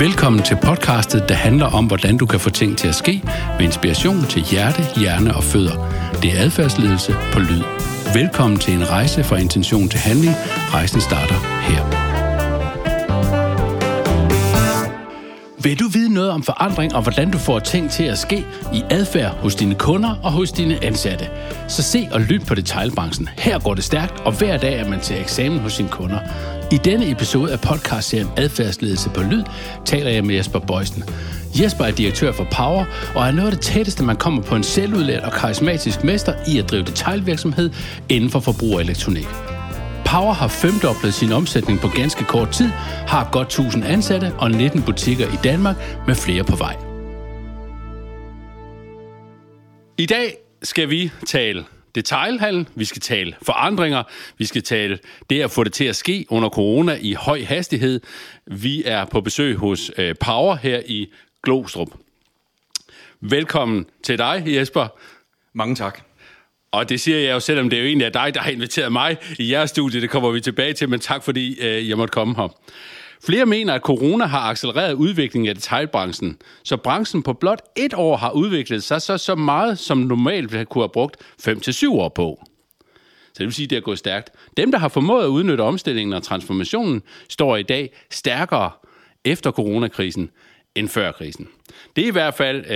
Velkommen til podcastet, der handler om, hvordan du kan få ting til at ske med inspiration til hjerte, hjerne og fødder. Det er adfærdsledelse på lyd. Velkommen til en rejse fra intention til handling. Rejsen starter her. Vil du vide noget om forandring og hvordan du får ting til at ske i adfærd hos dine kunder og hos dine ansatte? Så se og lyt på detailbranchen. Her går det stærkt, og hver dag er man til eksamen hos sine kunder. I denne episode af podcastserien Adfærdsledelse på Lyd taler jeg med Jesper Bøjsen. Jesper er direktør for Power og er noget af det tætteste, man kommer på en selvudlært og karismatisk mester i at drive detailvirksomhed inden for forbrugerelektronik. Power har femdoblet sin omsætning på ganske kort tid, har godt 1000 ansatte og 19 butikker i Danmark med flere på vej. I dag skal vi tale detailhandel, vi skal tale forandringer, vi skal tale det at få det til at ske under corona i høj hastighed. Vi er på besøg hos øh, Power her i Glostrup. Velkommen til dig, Jesper. Mange tak. Og det siger jeg jo, selvom det er jo egentlig er dig, der har inviteret mig i jeres studie. Det kommer vi tilbage til, men tak fordi øh, jeg måtte komme her. Flere mener, at corona har accelereret udviklingen af detailbranchen, så branchen på blot et år har udviklet sig så, så meget, som normalt kunne have brugt 5-7 år på. Så det vil sige, at det er gået stærkt. Dem, der har formået at udnytte omstillingen og transformationen, står i dag stærkere efter coronakrisen, end før krisen. Det er i hvert fald, øh,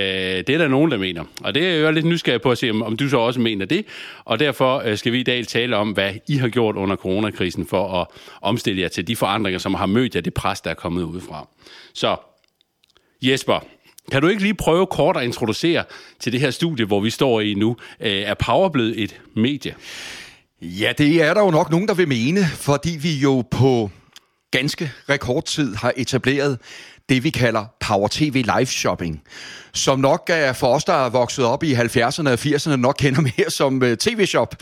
det er der nogen, der mener. Og det er jeg lidt nysgerrig på at se, om, om du så også mener det. Og derfor øh, skal vi i dag tale om, hvad I har gjort under coronakrisen for at omstille jer til de forandringer, som har mødt jer det pres, der er kommet udefra. Så Jesper, kan du ikke lige prøve kort at introducere til det her studie, hvor vi står i nu? Øh, er Power blevet et medie? Ja, det er der jo nok nogen, der vil mene, fordi vi jo på ganske rekordtid har etableret det, vi kalder Power TV Live Shopping, som nok er for os, der er vokset op i 70'erne og 80'erne, nok kender mere som øh, tv-shop,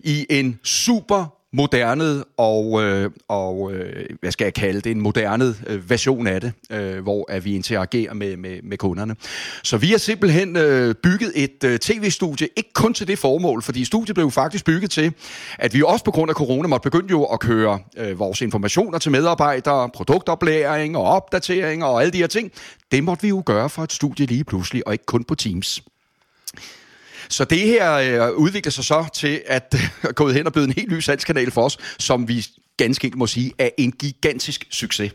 i en super moderne og, øh, og øh, hvad skal jeg kalde det, en moderne øh, version af det, øh, hvor at vi interagerer med, med, med kunderne. Så vi har simpelthen øh, bygget et øh, tv-studie, ikke kun til det formål, fordi studiet blev faktisk bygget til, at vi også på grund af corona måtte begynde jo at køre øh, vores informationer til medarbejdere, produktoplæring og opdatering og alle de her ting. Det måtte vi jo gøre for et studie lige pludselig, og ikke kun på Teams. Så det her øh, udvikler sig så til at øh, gået hen og blevet en helt ny salgskanal for os, som vi ganske enkelt må sige er en gigantisk succes.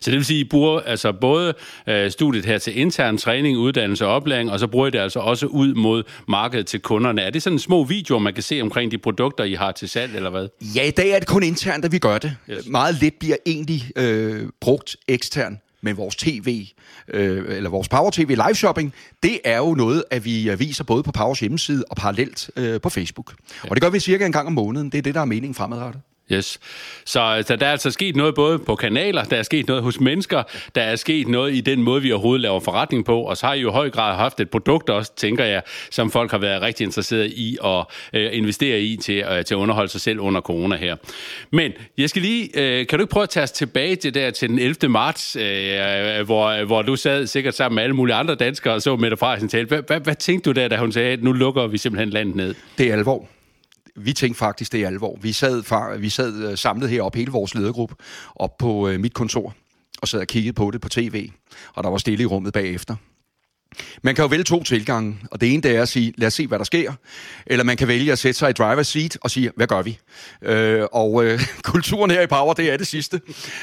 Så det vil sige, at I bruger altså både øh, studiet her til intern træning, uddannelse og oplæring, og så bruger I det altså også ud mod markedet til kunderne. Er det sådan små videoer, man kan se omkring de produkter, I har til salg, eller hvad? Ja, i dag er det kun internt, at vi gør det. Yes. Meget lidt bliver egentlig øh, brugt ekstern men vores tv, øh, eller vores Power TV live shopping, det er jo noget, at vi viser både på Powers hjemmeside og parallelt øh, på Facebook. Ja. Og det gør vi cirka en gang om måneden. Det er det, der er meningen fremadrettet. Yes. Så, så der er altså sket noget både på kanaler, der er sket noget hos mennesker, der er sket noget i den måde, vi overhovedet laver forretning på, og så har I jo i høj grad haft et produkt også, tænker jeg, som folk har været rigtig interesseret i at øh, investere i til, øh, til at underholde sig selv under corona her. Men jeg skal lige, øh, kan du ikke prøve at tage os tilbage til der til den 11. marts, øh, øh hvor, øh, hvor du sad sikkert sammen med alle mulige andre danskere og så Mette Frederiksen tale. Hvad, hvad, hvad tænkte du der, da hun sagde, at nu lukker vi simpelthen landet ned? Det er alvor vi tænkte faktisk, det er alvor. Vi sad, vi sad øh, samlet heroppe, hele vores ledergruppe, op på øh, mit kontor, og sad og kiggede på det på tv, og der var stille i rummet bagefter. Man kan jo vælge to tilgange, og det ene det er at sige, lad os se, hvad der sker. Eller man kan vælge at sætte sig i driver's seat og sige, hvad gør vi? Øh, og øh, kulturen her i Power, det er det sidste.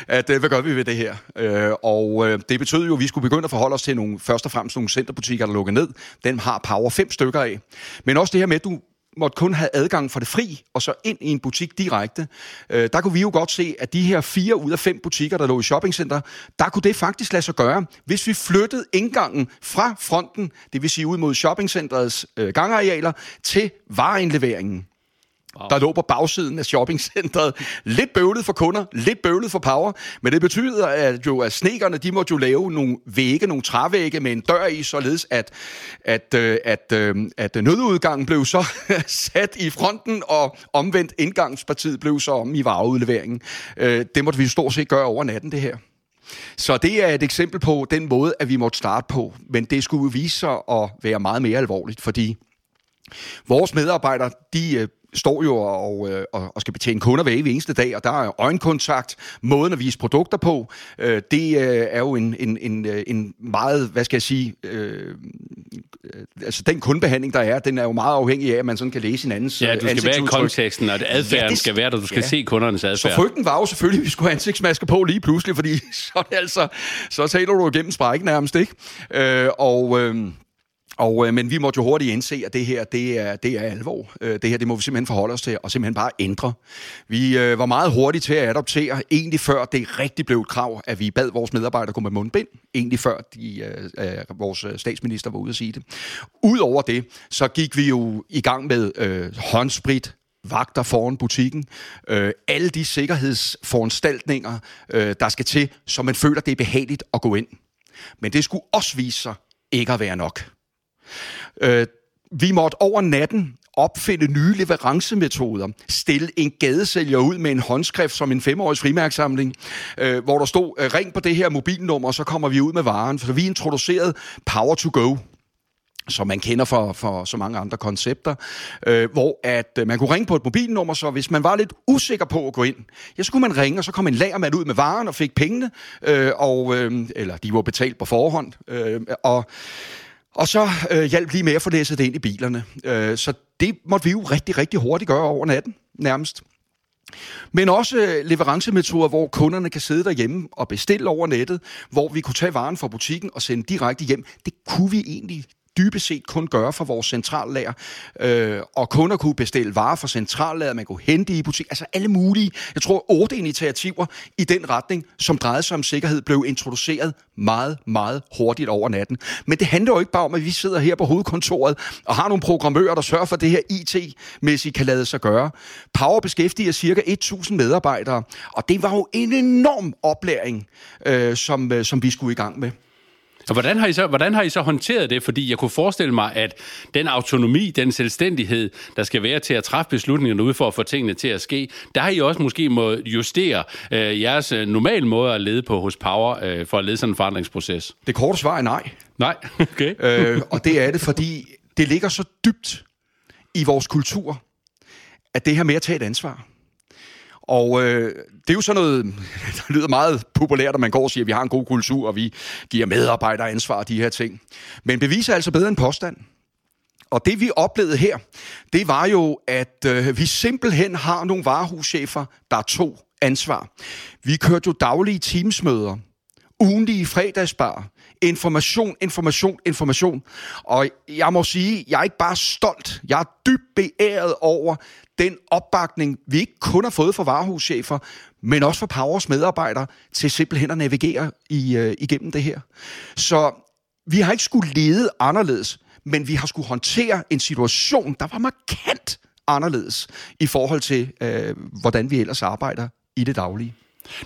At, øh, hvad gør vi ved det her? Øh, og øh, det betød jo, at vi skulle begynde at forholde os til nogle, først og fremmest nogle centerbutikker, der lukker ned. Den har Power fem stykker af. Men også det her med, at du måtte kun have adgang fra det fri, og så ind i en butik direkte. Øh, der kunne vi jo godt se, at de her fire ud af fem butikker, der lå i shoppingcenter, der kunne det faktisk lade sig gøre, hvis vi flyttede indgangen fra fronten, det vil sige ud mod shoppingcenterets øh, gangarealer, til vareindleveringen. Wow. Der lå på bagsiden af shoppingcentret. Lidt bøvlet for kunder, lidt bøvlet for power, men det betyder at jo, at snekerne, de måtte jo lave nogle vægge, nogle trævægge med en dør i, således at, at, øh, at, at, at nødudgangen blev så sat i fronten, og omvendt indgangspartiet blev så om i vareudleveringen. Øh, det måtte vi stort set gøre over natten, det her. Så det er et eksempel på den måde, at vi måtte starte på. Men det skulle vise sig at være meget mere alvorligt, fordi vores medarbejdere, de står jo og, øh, og, og skal betjene kunder hver eneste dag, og der er øjenkontakt, måden at vise produkter på, øh, det øh, er jo en, en, en, øh, en meget, hvad skal jeg sige, øh, altså den kundebehandling, der er, den er jo meget afhængig af, at man sådan kan læse hinandens Ja, du skal være i konteksten, og adfærden ja, det, skal være der. Du skal ja. se kundernes adfærd. Så frygten var jo selvfølgelig, at vi skulle have ansigtsmasker på lige pludselig, fordi så, er det altså, så taler du igennem sprækken nærmest, ikke? Øh, og... Øh, og, øh, men vi måtte jo hurtigt indse, at det her, det er, det er alvor. Øh, det her, det må vi simpelthen forholde os til, og simpelthen bare ændre. Vi øh, var meget hurtige til at adoptere, egentlig før det rigtig blev et krav, at vi bad vores medarbejdere gå med mundbind, egentlig før de, øh, øh, vores øh, statsminister var ude at sige det. Udover det, så gik vi jo i gang med øh, håndsprit, vagter foran butikken, øh, alle de sikkerhedsforanstaltninger, øh, der skal til, så man føler, det er behageligt at gå ind. Men det skulle også vise sig ikke at være nok. Øh, vi måtte over natten opfinde nye leverancemetoder, stille en gadesælger ud med en håndskrift som en femårig frimærksamling, øh, hvor der stod, øh, ring på det her mobilnummer, og så kommer vi ud med varen. Så vi introducerede Power to Go, som man kender for, for så mange andre koncepter, øh, hvor at øh, man kunne ringe på et mobilnummer, så hvis man var lidt usikker på at gå ind, ja, så kunne man ringe, og så kom en lagermand ud med varen og fik pengene, øh, og, øh, eller de var betalt på forhånd, øh, og og så øh, hjalp lige med at få læsset det ind i bilerne. Øh, så det måtte vi jo rigtig, rigtig hurtigt gøre over natten, nærmest. Men også øh, leverancemetoder, hvor kunderne kan sidde derhjemme og bestille over nettet, hvor vi kunne tage varen fra butikken og sende direkte hjem. Det kunne vi egentlig dybest set kun gøre for vores centrallager. Øh, og kunder kunne bestille varer fra centrallager, man kunne hente i butik. Altså alle mulige, jeg tror, otte initiativer i den retning, som drejede sig om sikkerhed, blev introduceret meget, meget hurtigt over natten. Men det handler jo ikke bare om, at vi sidder her på hovedkontoret og har nogle programmører, der sørger for, at det her IT-mæssigt kan lade sig gøre. Power beskæftiger cirka 1.000 medarbejdere, og det var jo en enorm oplæring, øh, som, øh, som vi skulle i gang med. Så hvordan har, I så, hvordan har I så håndteret det? Fordi jeg kunne forestille mig, at den autonomi, den selvstændighed, der skal være til at træffe beslutningerne ud for at få tingene til at ske, der har I også måske må justere øh, jeres øh, normale måde at lede på hos Power øh, for at lede sådan en forandringsproces. Det korte svar er nej. Nej, okay. øh, og det er det, fordi det ligger så dybt i vores kultur, at det her med at tage et ansvar. Og øh, det er jo sådan noget, der lyder meget populært, at man går og siger, at vi har en god kultur, og vi giver medarbejdere ansvar og de her ting. Men beviser altså bedre end påstand. Og det vi oplevede her, det var jo, at øh, vi simpelthen har nogle varehuschefer, der tog ansvar. Vi kørte jo daglige teamsmøder, ugenlige fredagsbar, information, information, information. Og jeg må sige, jeg er ikke bare stolt, jeg er dybt beæret over den opbakning, vi ikke kun har fået fra varehuschefer, men også fra Powers medarbejdere, til simpelthen at navigere i, øh, igennem det her. Så vi har ikke skulle lede anderledes, men vi har skulle håndtere en situation, der var markant anderledes i forhold til, øh, hvordan vi ellers arbejder i det daglige.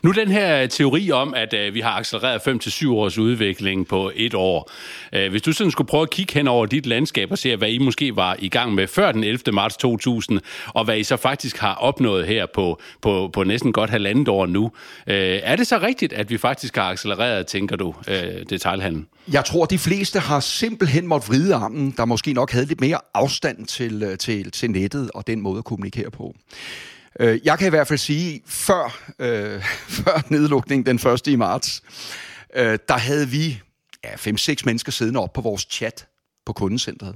Nu den her teori om, at øh, vi har accelereret 5-7 års udvikling på et år. Øh, hvis du sådan skulle prøve at kigge hen over dit landskab og se, hvad I måske var i gang med før den 11. marts 2000, og hvad I så faktisk har opnået her på, på, på næsten godt halvandet år nu. Øh, er det så rigtigt, at vi faktisk har accelereret, tænker du, øh, detaljhandlen? Jeg tror, de fleste har simpelthen måttet vride armen, der måske nok havde lidt mere afstand til, øh, til, til nettet og den måde at kommunikere på. Øh, jeg kan i hvert fald sige, før, øh, før nedlukningen den 1. i marts, øh, der havde vi ja, 5-6 mennesker siddende op på vores chat på kundecentret.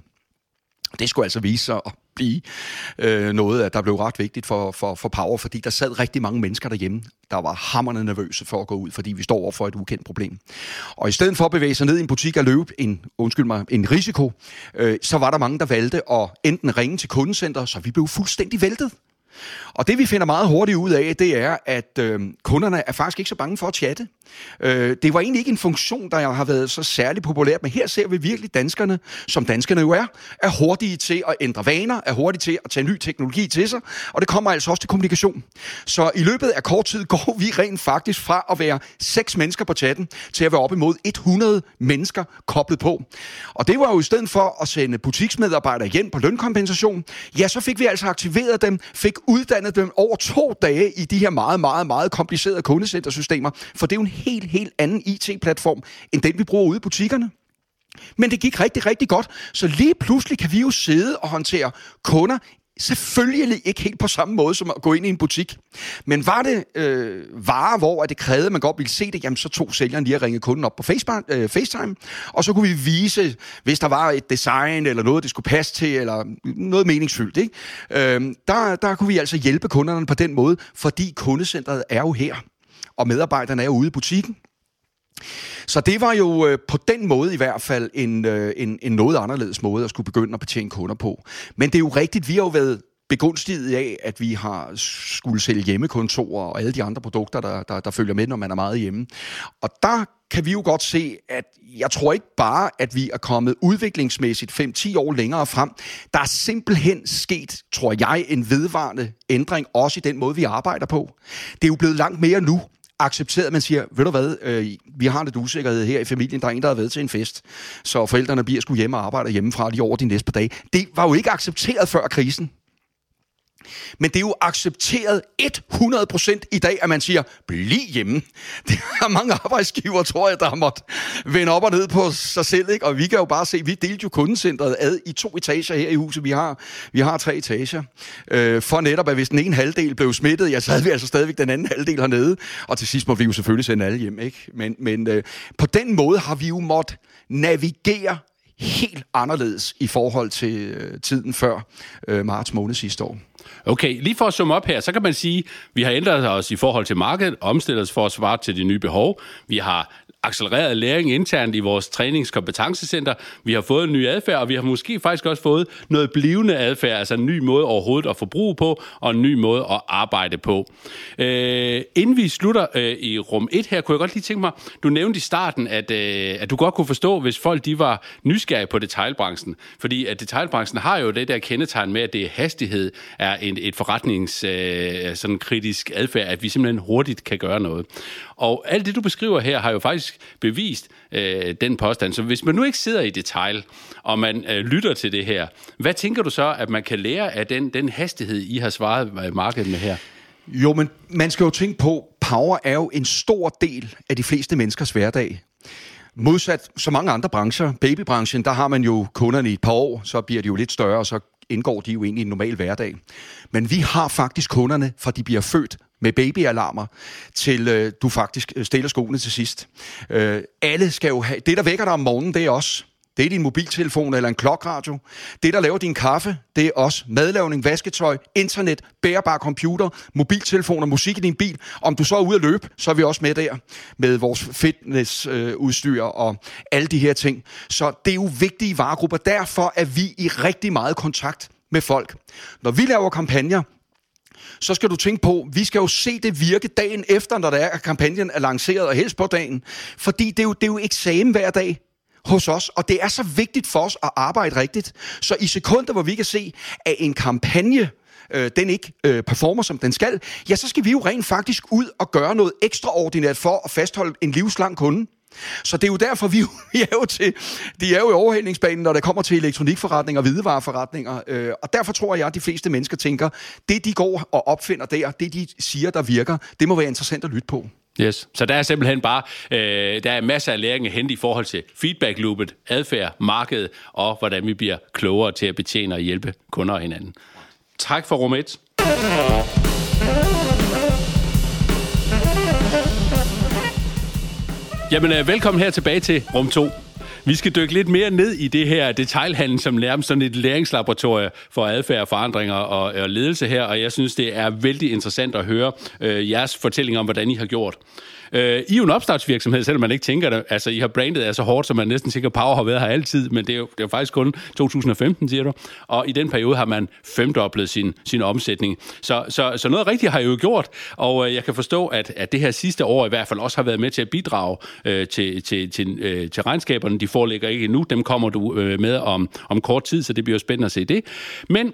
Det skulle altså vise sig at blive øh, noget, der blev ret vigtigt for, for, for Power, fordi der sad rigtig mange mennesker derhjemme, der var hammerne nervøse for at gå ud, fordi vi står over for et ukendt problem. Og i stedet for at bevæge sig ned i en butik og løbe en, undskyld mig, en risiko, øh, så var der mange, der valgte at enten ringe til kundecenter, så vi blev fuldstændig væltet og det vi finder meget hurtigt ud af, det er, at øh, kunderne er faktisk ikke så bange for at chatte. Øh, det var egentlig ikke en funktion, der har været så særlig populært, men her ser vi virkelig danskerne, som danskerne jo er, er hurtige til at ændre vaner, er hurtige til at tage ny teknologi til sig, og det kommer altså også til kommunikation. Så i løbet af kort tid går vi rent faktisk fra at være seks mennesker på chatten, til at være op imod 100 mennesker koblet på. Og det var jo i stedet for at sende butiksmedarbejdere hjem på lønkompensation, ja, så fik vi altså aktiveret dem, fik uddannet dem over to dage i de her meget, meget, meget komplicerede kundecentersystemer, for det er jo en helt, helt anden IT-platform, end den vi bruger ude i butikkerne. Men det gik rigtig, rigtig godt. Så lige pludselig kan vi jo sidde og håndtere kunder Selvfølgelig ikke helt på samme måde som at gå ind i en butik. Men var det øh, varer, hvor det krævede, at man godt ville se det, jamen så tog sælgeren lige at ringe kunden op på Facebook, øh, FaceTime, og så kunne vi vise, hvis der var et design eller noget, det skulle passe til, eller noget meningsfyldt. Ikke? Øh, der, der kunne vi altså hjælpe kunderne på den måde, fordi kundecentret er jo her, og medarbejderne er jo ude i butikken. Så det var jo øh, på den måde i hvert fald en, øh, en, en noget anderledes måde at skulle begynde at betjene kunder på. Men det er jo rigtigt, vi har jo været begunstiget af, at vi har skulle sælge hjemmekontorer og alle de andre produkter, der, der, der følger med, når man er meget hjemme. Og der kan vi jo godt se, at jeg tror ikke bare, at vi er kommet udviklingsmæssigt 5-10 år længere frem. Der er simpelthen sket, tror jeg, en vedvarende ændring, også i den måde, vi arbejder på. Det er jo blevet langt mere nu, accepteret, at man siger, ved du hvad, øh, vi har lidt usikkerhed her i familien, der er en, der har været til en fest, så forældrene bliver skulle hjemme og arbejde hjemmefra lige over de næste par dage. Det var jo ikke accepteret før krisen. Men det er jo accepteret 100% i dag, at man siger, bliv hjemme. Det er mange arbejdsgiver, tror jeg, der har måttet vende op og ned på sig selv. Ikke? Og vi kan jo bare se, vi delte jo kundecentret ad i to etager her i huset. Vi har, vi har tre etager. Øh, for netop, at hvis den ene halvdel blev smittet, ja, så havde vi altså stadigvæk den anden halvdel hernede. Og til sidst må vi jo selvfølgelig sende alle hjem. Ikke? Men, men øh, på den måde har vi jo måttet navigere helt anderledes i forhold til øh, tiden før øh, marts måned sidste år. Okay, lige for at summe op her, så kan man sige, at vi har ændret os i forhold til markedet, omstillet os for at svare til de nye behov. Vi har accelereret læring internt i vores træningskompetencecenter. Vi har fået en ny adfærd, og vi har måske faktisk også fået noget blivende adfærd, altså en ny måde overhovedet at forbruge på, og en ny måde at arbejde på. Øh, inden vi slutter øh, i rum 1 her, kunne jeg godt lige tænke mig, du nævnte i starten, at, øh, at du godt kunne forstå, hvis folk de var nysgerrige på detailbranchen. Fordi at detailbranchen har jo det der kendetegn med, at det er hastighed er en, et forretnings øh, sådan kritisk adfærd, at vi simpelthen hurtigt kan gøre noget. Og alt det, du beskriver her, har jo faktisk bevist øh, den påstand. Så hvis man nu ikke sidder i detalj, og man øh, lytter til det her, hvad tænker du så, at man kan lære af den, den hastighed, I har svaret øh, markedet med her? Jo, men man skal jo tænke på, power er jo en stor del af de fleste menneskers hverdag. Modsat så mange andre brancher, babybranchen, der har man jo kunderne i et par år, så bliver de jo lidt større, og så indgår de jo egentlig i en normal hverdag. Men vi har faktisk kunderne, fra de bliver født med babyalarmer, til øh, du faktisk øh, stiller skoene til sidst. Øh, alle skal jo have... Det, der vækker dig om morgenen, det er også det er din mobiltelefon eller en klokradio. Det, der laver din kaffe, det er også madlavning, vasketøj, internet, bærbar computer, mobiltelefoner, musik i din bil. Om du så er ude at løbe, så er vi også med der med vores fitnessudstyr og alle de her ting. Så det er jo vigtige varegrupper. Derfor er vi i rigtig meget kontakt med folk. Når vi laver kampagner, så skal du tænke på, vi skal jo se det virke dagen efter, når der er, at kampagnen er lanceret, og helst på dagen. Fordi det er jo, det er jo eksamen hver dag hos os, og det er så vigtigt for os at arbejde rigtigt. Så i sekunder, hvor vi kan se, at en kampagne øh, den ikke øh, performer, som den skal, ja, så skal vi jo rent faktisk ud og gøre noget ekstraordinært for at fastholde en livslang kunde. Så det er jo derfor, vi, vi er jo til, de er jo i overhældningsbanen, når det kommer til elektronikforretninger og hvidevareforretninger. Øh, og derfor tror jeg, at de fleste mennesker tænker, det de går og opfinder der, det de siger, der virker, det må være interessant at lytte på. Yes. Så der er simpelthen bare øh, der er masser af læring at hente i forhold til feedback-loopet, adfærd, markedet og hvordan vi bliver klogere til at betjene og hjælpe kunder og hinanden. Tak for rum 1. Jamen, øh, velkommen her tilbage til rum 2. Vi skal dykke lidt mere ned i det her detailhandel, som nærmest sådan et læringslaboratorie for adfærd, forandringer og, og ledelse her, og jeg synes, det er vældig interessant at høre øh, jeres fortælling om, hvordan I har gjort. Øh, I er jo en opstartsvirksomhed, selvom man ikke tænker det. Altså, I har brandet er så hårdt, som man næsten tænker, Power har været her altid, men det er jo, det er jo faktisk kun 2015, siger du. Og i den periode har man femdoblet sin, sin omsætning. Så, så, så noget rigtigt har I jo gjort, og øh, jeg kan forstå, at, at det her sidste år i hvert fald også har været med til at bidrage øh, til, til, til, øh, til regnskaberne. De foreligger ikke endnu, dem kommer du øh, med om, om kort tid, så det bliver spændende at se det. Men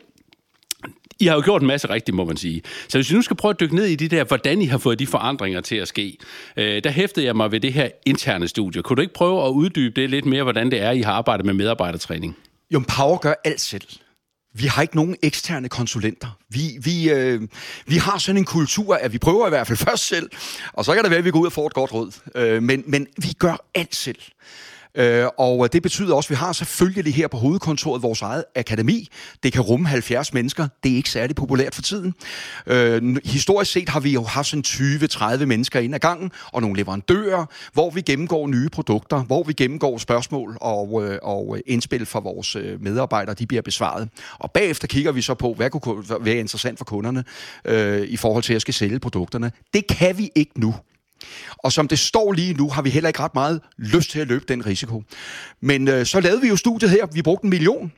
i har jo gjort en masse rigtigt, må man sige. Så hvis vi nu skal prøve at dykke ned i det der, hvordan I har fået de forandringer til at ske, øh, der hæftede jeg mig ved det her interne studie. Kunne du ikke prøve at uddybe det lidt mere, hvordan det er, I har arbejdet med medarbejdertræning? Jo, Power gør alt selv. Vi har ikke nogen eksterne konsulenter. Vi, vi, øh, vi har sådan en kultur, at vi prøver i hvert fald først selv, og så kan det være, at vi går ud og får et godt råd. Øh, men, men vi gør alt selv. Øh, og øh, det betyder også, at vi har selvfølgelig her på hovedkontoret vores eget akademi. Det kan rumme 70 mennesker. Det er ikke særlig populært for tiden. Øh, historisk set har vi jo haft sådan 20-30 mennesker ind ad gangen, og nogle leverandører, hvor vi gennemgår nye produkter, hvor vi gennemgår spørgsmål og, øh, og indspil fra vores øh, medarbejdere, de bliver besvaret. Og bagefter kigger vi så på, hvad kunne være interessant for kunderne øh, i forhold til, at jeg skal sælge produkterne. Det kan vi ikke nu. Og som det står lige nu, har vi heller ikke ret meget lyst til at løbe den risiko. Men øh, så lavede vi jo studiet her. Vi brugte en million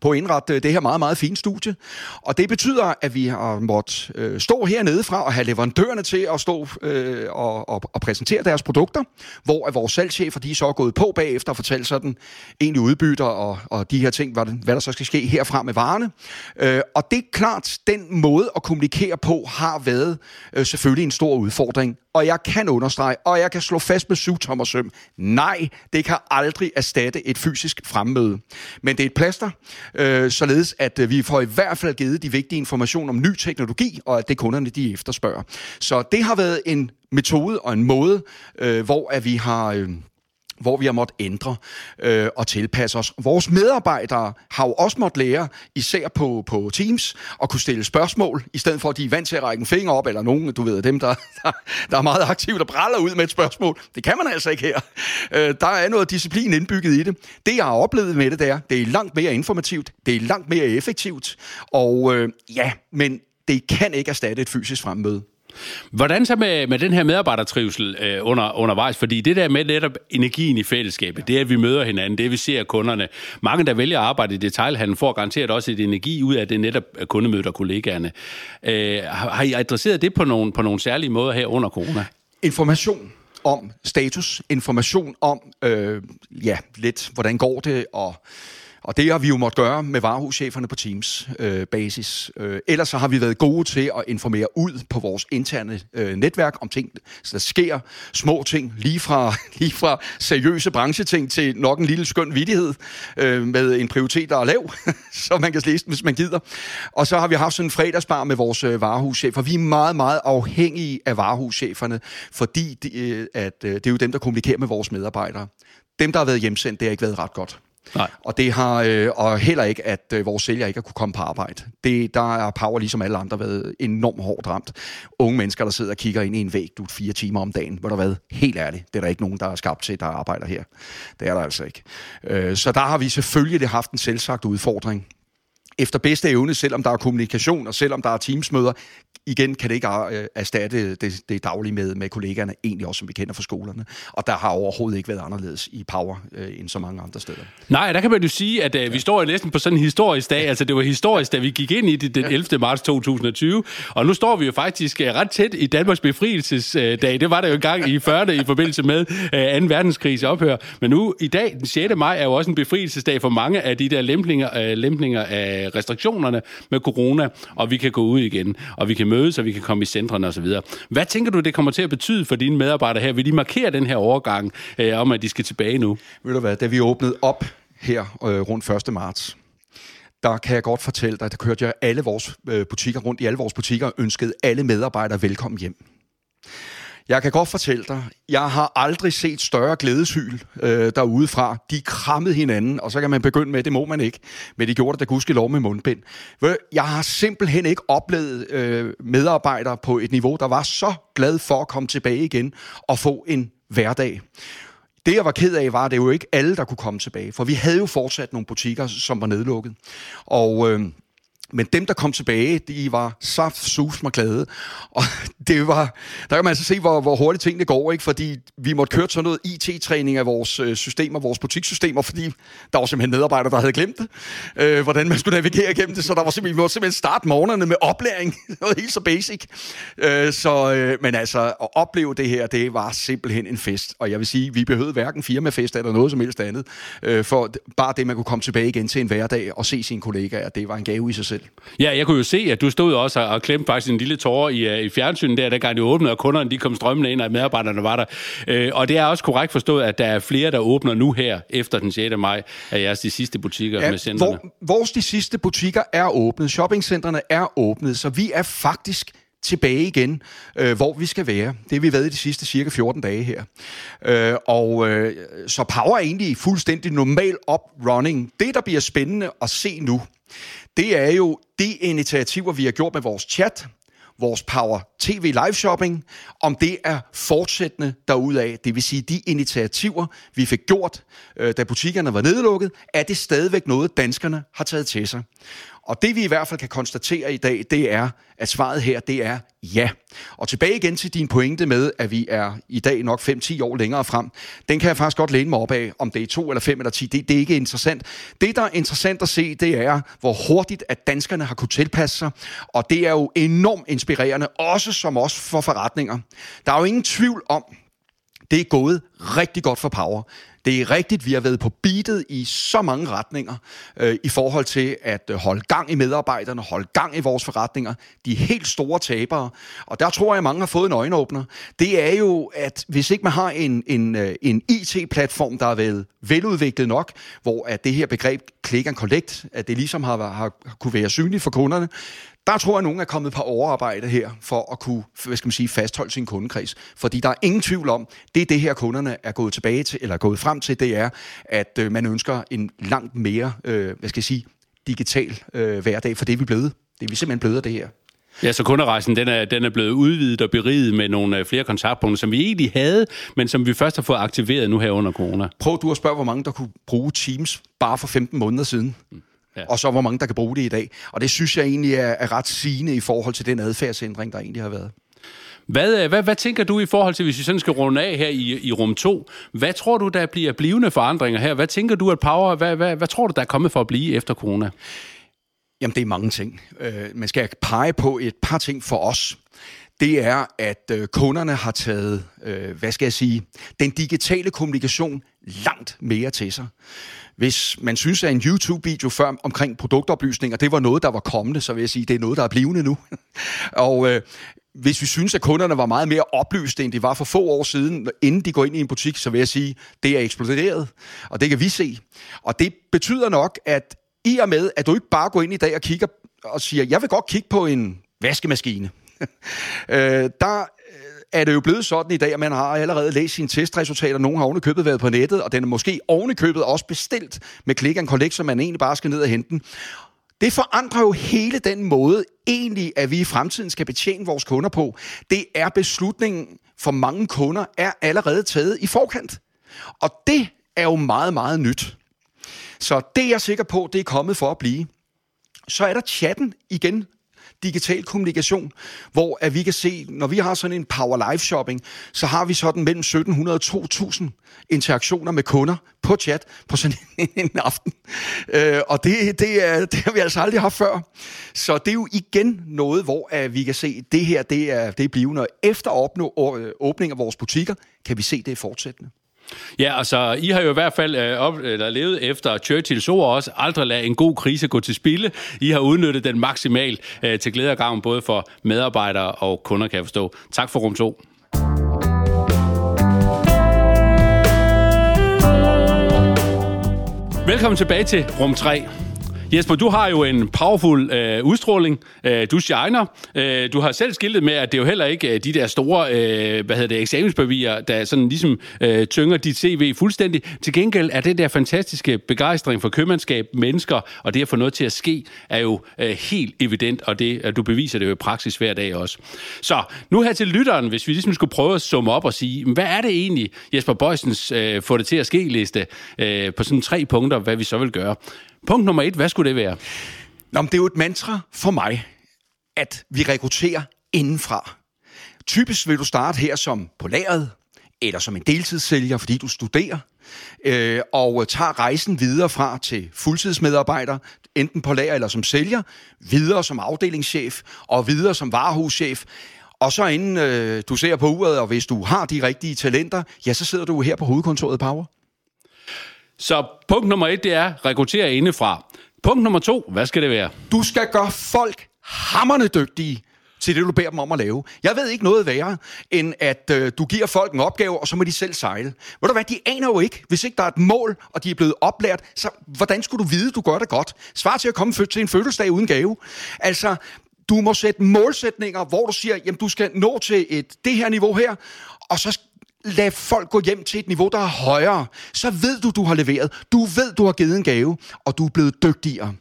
på at indrette øh, det her meget, meget fine studie. Og det betyder, at vi har måttet øh, stå hernede fra og have leverandørerne til at stå øh, og, og, og præsentere deres produkter, hvor at vores salgschefer de er så gået på bagefter og fortalt sådan egentlig udbytter og, og de her ting, hvad, hvad der så skal ske herfra med varerne. Øh, og det er klart, den måde at kommunikere på har været øh, selvfølgelig en stor udfordring og jeg kan understrege, og jeg kan slå fast med syv søm, nej, det kan aldrig erstatte et fysisk fremmøde. Men det er et plaster, øh, således at øh, vi får i hvert fald givet de vigtige informationer om ny teknologi, og at det kunderne de efterspørger. Så det har været en metode og en måde, øh, hvor at vi har... Øh, hvor vi har måttet ændre øh, og tilpasse os. Vores medarbejdere har jo også måttet lære, især på, på Teams, at kunne stille spørgsmål, i stedet for at de er vant til at række en finger op, eller nogen, du ved, dem, der, der, der er meget aktive, der bræller ud med et spørgsmål. Det kan man altså ikke her. Øh, der er noget disciplin indbygget i det. Det, jeg har oplevet med det, der, det er langt mere informativt, det er langt mere effektivt, og øh, ja, men det kan ikke erstatte et fysisk fremmøde. Hvordan så med, med den her medarbejdertrivsel øh, under, undervejs? Fordi det der med netop energien i fællesskabet, det at vi møder hinanden, det at vi ser kunderne. Mange, der vælger at arbejde i detaljhandlen, får garanteret også et energi ud af det netop øh, kundemødet og kollegaerne. Øh, har, har I adresseret det på nogle, på nogle særlige måder her under corona? Information om status, information om, øh, ja, lidt, hvordan går det, og og det har vi jo måttet gøre med varehuscheferne på Teams øh, basis. Øh, ellers så har vi været gode til at informere ud på vores interne øh, netværk om ting, så der sker små ting, lige fra, lige fra seriøse brancheting til nok en lille skøn vidighed øh, med en prioritet, der er lav, så man kan læse den, hvis man gider. Og så har vi haft sådan en fredagsbar med vores øh, varehuschefer. Vi er meget, meget afhængige af varehuscheferne, fordi de, øh, at, øh, det er jo dem, der kommunikerer med vores medarbejdere. Dem, der har været hjemsendt, det har ikke været ret godt. Nej. Og det har øh, og heller ikke, at øh, vores sælger ikke har kunne komme på arbejde. Det, der er Power ligesom alle andre været enormt hårdt ramt. Unge mennesker, der sidder og kigger ind i en væg, du fire timer om dagen, hvor der været helt ærligt. Det er der ikke nogen, der er skabt til, der arbejder her. Det er der altså ikke. Øh, så der har vi selvfølgelig haft en selvsagt udfordring efter bedste evne, selvom der er kommunikation, og selvom der er teamsmøder, igen kan det ikke øh, erstatte det, det daglige med, med kollegaerne, egentlig også som vi kender fra skolerne. Og der har overhovedet ikke været anderledes i Power øh, end så mange andre steder. Nej, der kan man jo sige, at øh, vi står næsten på sådan en historisk dag. Altså det var historisk, da vi gik ind i det den 11. marts 2020. Og nu står vi jo faktisk øh, ret tæt i Danmarks befrielsesdag. Det var der jo engang i 40'erne i forbindelse med øh, 2. verdenskrigs ophør. Men nu i dag, den 6. maj, er jo også en befrielsesdag for mange af de der lemplinger, øh, lemplinger af Øh, restriktionerne med corona. Og vi kan gå ud igen, og vi kan mødes, og vi kan komme i centrene osv. Hvad tænker du, det kommer til at betyde for dine medarbejdere her? Vil de markere den her overgang øh, om, at de skal tilbage nu? Ved du hvad, da vi åbnede op her øh, rundt 1. marts, der kan jeg godt fortælle dig, at der kørte jeg alle vores øh, butikker rundt i alle vores butikker og ønskede alle medarbejdere velkommen hjem. Jeg kan godt fortælle dig, jeg har aldrig set større glædeshyl øh, derude fra. De krammede hinanden, og så kan man begynde med, det må man ikke, men de gjorde det, da gudske lov med mundbind. Jeg har simpelthen ikke oplevet øh, medarbejdere på et niveau, der var så glad for at komme tilbage igen og få en hverdag. Det, jeg var ked af, var, at det jo ikke alle, der kunne komme tilbage, for vi havde jo fortsat nogle butikker, som var nedlukket. Og... Øh, men dem, der kom tilbage, de var saft, sus mig glade. Og det var, der kan man altså se, hvor, hvor hurtigt tingene går, ikke? fordi vi måtte køre sådan noget IT-træning af vores øh, systemer, vores butikssystemer, fordi der var simpelthen medarbejdere, der havde glemt det, øh, hvordan man skulle navigere igennem det, så der var simpelthen, vi måtte simpelthen starte morgenerne med oplæring, noget helt så basic. Øh, så, øh, men altså, at opleve det her, det var simpelthen en fest, og jeg vil sige, vi behøvede hverken firmafest eller noget som helst andet, øh, for bare det, man kunne komme tilbage igen til en hverdag og se sine kollegaer, det var en gave i sig selv selv. Ja, jeg kunne jo se, at du stod også og klemte faktisk en lille tårer i, uh, i fjernsynet der, gang de åbnede, og kunderne de kom strømmende ind, og medarbejderne var der. Uh, og det er også korrekt forstået, at der er flere, der åbner nu her, efter den 6. maj, af jeres de sidste butikker ja, med centrene. Hvor, vores de sidste butikker er åbnet, shoppingcentrene er åbnet, så vi er faktisk tilbage igen, øh, hvor vi skal være. Det har vi været i de sidste cirka 14 dage her. Øh, og øh, så Power er egentlig fuldstændig normal up-running. Det, der bliver spændende at se nu, det er jo de initiativer, vi har gjort med vores chat, vores Power TV live shopping, om det er fortsættende derudaf. Det vil sige, de initiativer, vi fik gjort, øh, da butikkerne var nedlukket, er det stadigvæk noget, danskerne har taget til sig. Og det vi i hvert fald kan konstatere i dag, det er, at svaret her, det er ja. Og tilbage igen til din pointe med, at vi er i dag nok 5-10 år længere frem. Den kan jeg faktisk godt læne mig op af, om det er 2 eller 5 eller 10. Det, det er ikke interessant. Det, der er interessant at se, det er, hvor hurtigt at danskerne har kunnet tilpasse sig. Og det er jo enormt inspirerende, også som også for forretninger. Der er jo ingen tvivl om, det er gået rigtig godt for Power. Det er rigtigt, vi har været på beatet i så mange retninger øh, i forhold til at øh, holde gang i medarbejderne, holde gang i vores forretninger. De helt store tabere, og der tror jeg, at mange har fået en øjenåbner. Det er jo, at hvis ikke man har en, en, øh, en IT-platform, der er været veludviklet nok, hvor at det her begreb click and collect, at det ligesom har, har, har kunne være synligt for kunderne, der tror jeg, at nogen er kommet på overarbejde her, for at kunne hvad skal man sige, fastholde sin kundekreds. Fordi der er ingen tvivl om, det er det her, kunderne er gået tilbage til, eller er gået frem til, det er, at øh, man ønsker en langt mere, øh, hvad skal jeg sige, digital øh, hverdag, for det er vi blevet. Det er vi simpelthen blevet af det her. Ja, så kunderejsen den er, den er blevet udvidet og beriget med nogle øh, flere kontaktpunkter, som vi egentlig havde, men som vi først har fået aktiveret nu her under corona. Prøv du at spørge, hvor mange der kunne bruge Teams bare for 15 måneder siden. Mm ja. og så hvor mange, der kan bruge det i dag. Og det synes jeg egentlig er, er ret sigende i forhold til den adfærdsændring, der egentlig har været. Hvad, øh, hvad, hvad tænker du i forhold til, hvis vi sådan skal runde af her i, i rum 2? Hvad tror du, der bliver blivende forandringer her? Hvad tænker du, at Power, hvad, hvad, hvad tror du, der er kommet for at blive efter corona? Jamen, det er mange ting. Øh, man skal pege på et par ting for os. Det er, at øh, kunderne har taget, øh, hvad skal jeg sige, den digitale kommunikation langt mere til sig. Hvis man synes, at en YouTube-video før omkring produktoplysninger, det var noget, der var kommende, så vil jeg sige, at det er noget, der er blivende nu. og øh, hvis vi synes, at kunderne var meget mere oplyste, end de var for få år siden, inden de går ind i en butik, så vil jeg sige, at det er eksploderet. Og det kan vi se. Og det betyder nok, at i og med, at du ikke bare går ind i dag og kigger og siger, jeg vil godt kigge på en vaskemaskine. øh, der er det jo blevet sådan i dag, at man har allerede læst sine testresultater. Nogle har ovenikøbet været på nettet, og den er måske ovenikøbet også bestilt med click and collect, så man egentlig bare skal ned og hente den. Det forandrer jo hele den måde, egentlig, at vi i fremtiden skal betjene vores kunder på. Det er beslutningen for mange kunder er allerede taget i forkant. Og det er jo meget, meget nyt. Så det er jeg sikker på, det er kommet for at blive. Så er der chatten igen digital kommunikation, hvor at vi kan se, når vi har sådan en Power Live Shopping, så har vi sådan mellem 1700 og 2000 interaktioner med kunder på chat på sådan en aften. Øh, og det, det, er, det har vi altså aldrig haft før. Så det er jo igen noget, hvor at vi kan se, det her det er, det er blivende. Efter opnå, øh, åbning af vores butikker, kan vi se, det fortsættende. Ja, altså, I har jo i hvert fald øh, op, eller levet efter Churchills ord også. Aldrig lade en god krise gå til spilde. I har udnyttet den maksimalt øh, til glæde og gavn, både for medarbejdere og kunder, kan jeg forstå. Tak for rum 2. Velkommen tilbage til rum 3. Jesper, du har jo en powerful øh, udstråling. Øh, du shiner. Øh, du har selv skiltet med, at det er jo heller ikke øh, de der store øh, hvad hedder det, eksamenspapirer, der sådan ligesom øh, tynger dit CV fuldstændig. Til gengæld er det der fantastiske begejstring for købmandskab, mennesker og det at få noget til at ske, er jo øh, helt evident, og det, at du beviser det jo i praksis hver dag også. Så nu her til lytteren, hvis vi ligesom skulle prøve at summe op og sige, hvad er det egentlig, Jesper Bøjsens øh, få det til at ske liste øh, på sådan tre punkter, hvad vi så vil gøre. Punkt nummer et, hvad skulle det være? Nå, men det er jo et mantra for mig, at vi rekrutterer indenfra. Typisk vil du starte her som på lageret, eller som en deltidssælger, fordi du studerer, øh, og tager rejsen videre fra til fuldtidsmedarbejder, enten på lager eller som sælger, videre som afdelingschef, og videre som varehuschef. Og så inden øh, du ser på uret, og hvis du har de rigtige talenter, ja, så sidder du her på hovedkontoret Power. Så punkt nummer et, det er rekruttere indefra. Punkt nummer to, hvad skal det være? Du skal gøre folk hammerne dygtige til det, du beder dem om at lave. Jeg ved ikke noget værre, end at øh, du giver folk en opgave, og så må de selv sejle. Ved du hvad, de aner jo ikke. Hvis ikke der er et mål, og de er blevet oplært, så hvordan skulle du vide, du gør det godt? Svar til at komme til en fødselsdag uden gave. Altså, Du må sætte målsætninger, hvor du siger, jamen du skal nå til et, det her niveau her, og så lad folk gå hjem til et niveau, der er højere. Så ved du, du har leveret. Du ved, du har givet en gave, og du er blevet dygtigere.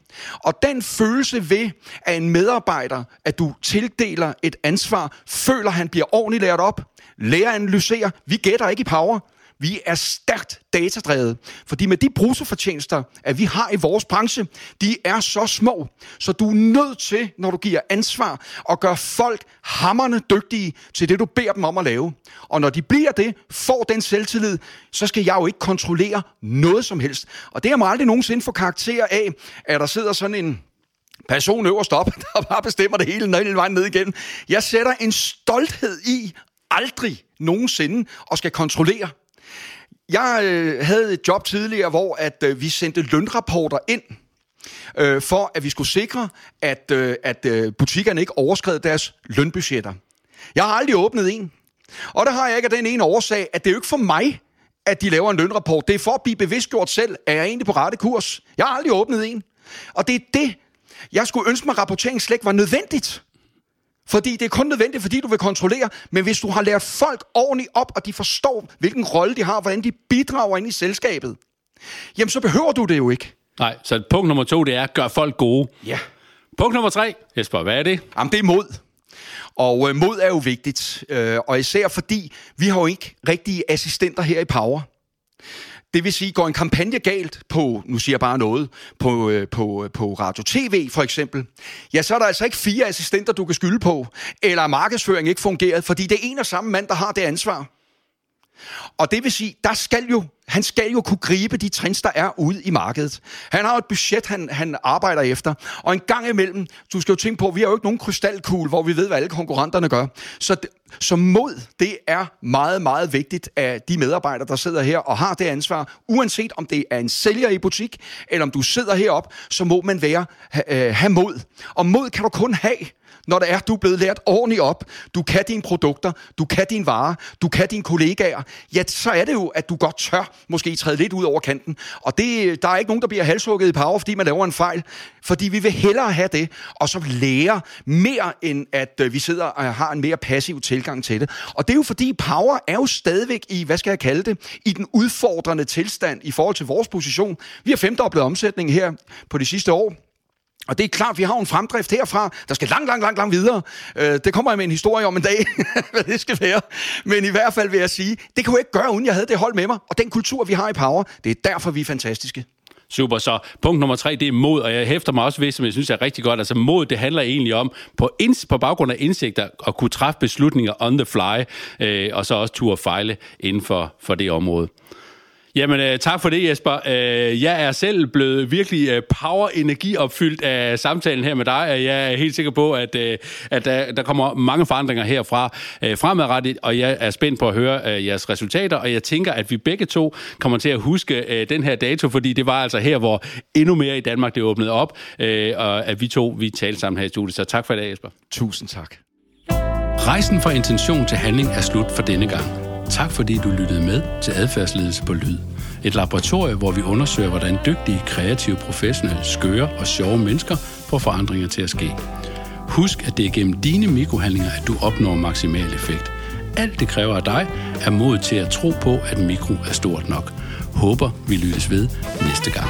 Og den følelse ved, at en medarbejder, at du tildeler et ansvar, føler, han bliver ordentligt lært op, lærer at analysere. Vi gætter ikke i power. Vi er stærkt datadrevet, fordi med de bruttofortjenester, at vi har i vores branche, de er så små, så du er nødt til, når du giver ansvar, at gøre folk hammerne dygtige til det, du beder dem om at lave. Og når de bliver det, får den selvtillid, så skal jeg jo ikke kontrollere noget som helst. Og det er mig aldrig nogensinde for karakter af, at der sidder sådan en person øverst op, der bare bestemmer det hele, hele vejen ned igen. Jeg sætter en stolthed i aldrig nogensinde og skal kontrollere jeg øh, havde et job tidligere, hvor at øh, vi sendte lønrapporter ind, øh, for at vi skulle sikre, at, øh, at øh, butikkerne ikke overskred deres lønbudgetter. Jeg har aldrig åbnet en. Og der har jeg ikke af den ene årsag, at det er jo ikke for mig, at de laver en lønrapport. Det er for at blive bevidstgjort selv, at jeg er egentlig på rette kurs. Jeg har aldrig åbnet en. Og det er det, jeg skulle ønske mig, at rapportering slet ikke var nødvendigt. Fordi det er kun nødvendigt, fordi du vil kontrollere. Men hvis du har lært folk ordentligt op, og de forstår, hvilken rolle de har, hvordan de bidrager ind i selskabet, jamen så behøver du det jo ikke. Nej, så punkt nummer to, det er, gør folk gode. Ja. Punkt nummer tre, Jesper, hvad er det? Jamen, det er mod. Og øh, mod er jo vigtigt. Øh, og især fordi, vi har jo ikke rigtige assistenter her i Power. Det vil sige, går en kampagne galt på, nu siger jeg bare noget, på, øh, på, øh, på Radio TV for eksempel, ja, så er der altså ikke fire assistenter, du kan skylde på, eller markedsføring ikke fungeret, fordi det er en og samme mand, der har det ansvar. Og det vil sige, der skal jo, han skal jo kunne gribe de trends, der er ude i markedet. Han har et budget, han, han arbejder efter. Og en gang imellem, du skal jo tænke på, vi har jo ikke nogen krystalkugle, hvor vi ved, hvad alle konkurrenterne gør. Så, så mod, det er meget, meget vigtigt af de medarbejdere, der sidder her og har det ansvar. Uanset om det er en sælger i butik, eller om du sidder herop, så må man være, ha, øh, have mod. Og mod kan du kun have, når det er, du er blevet lært ordentligt op, du kan dine produkter, du kan dine varer, du kan dine kollegaer, ja, så er det jo, at du godt tør måske træde lidt ud over kanten. Og det, der er ikke nogen, der bliver halshugget i power, fordi man laver en fejl. Fordi vi vil hellere have det, og så lære mere, end at øh, vi sidder og har en mere passiv tilgang til det. Og det er jo fordi, power er jo stadigvæk i, hvad skal jeg kalde det, i den udfordrende tilstand i forhold til vores position. Vi har femdoblet omsætningen her på de sidste år. Og det er klart, vi har en fremdrift herfra, der skal langt, langt, langt, langt videre. Øh, det kommer jeg med en historie om en dag, hvad det skal være. Men i hvert fald vil jeg sige, det kunne jeg ikke gøre, uden jeg havde det hold med mig. Og den kultur, vi har i Power, det er derfor, vi er fantastiske. Super, så punkt nummer tre, det er mod, og jeg hæfter mig også ved, som jeg synes er rigtig godt, altså mod, det handler egentlig om, på, inds, på baggrund af indsigter, at kunne træffe beslutninger on the fly, øh, og så også turde fejle inden for, for det område. Jamen, øh, tak for det, Jesper. Øh, jeg er selv blevet virkelig øh, power-energi-opfyldt af samtalen her med dig, og jeg er helt sikker på, at, øh, at der, der kommer mange forandringer herfra øh, fremadrettet, og jeg er spændt på at høre øh, jeres resultater, og jeg tænker, at vi begge to kommer til at huske øh, den her dato, fordi det var altså her, hvor endnu mere i Danmark det åbnede op, øh, og at vi to, vi talte sammen her i studiet. Så tak for i dag, Jesper. Tusind tak. Rejsen fra intention til handling er slut for denne gang. Tak fordi du lyttede med til Adfærdsledelse på Lyd. Et laboratorie, hvor vi undersøger, hvordan dygtige, kreative, professionelle, skøre og sjove mennesker får forandringer til at ske. Husk, at det er gennem dine mikrohandlinger, at du opnår maksimal effekt. Alt det kræver af dig er mod til at tro på, at mikro er stort nok. Håber, vi lyttes ved næste gang.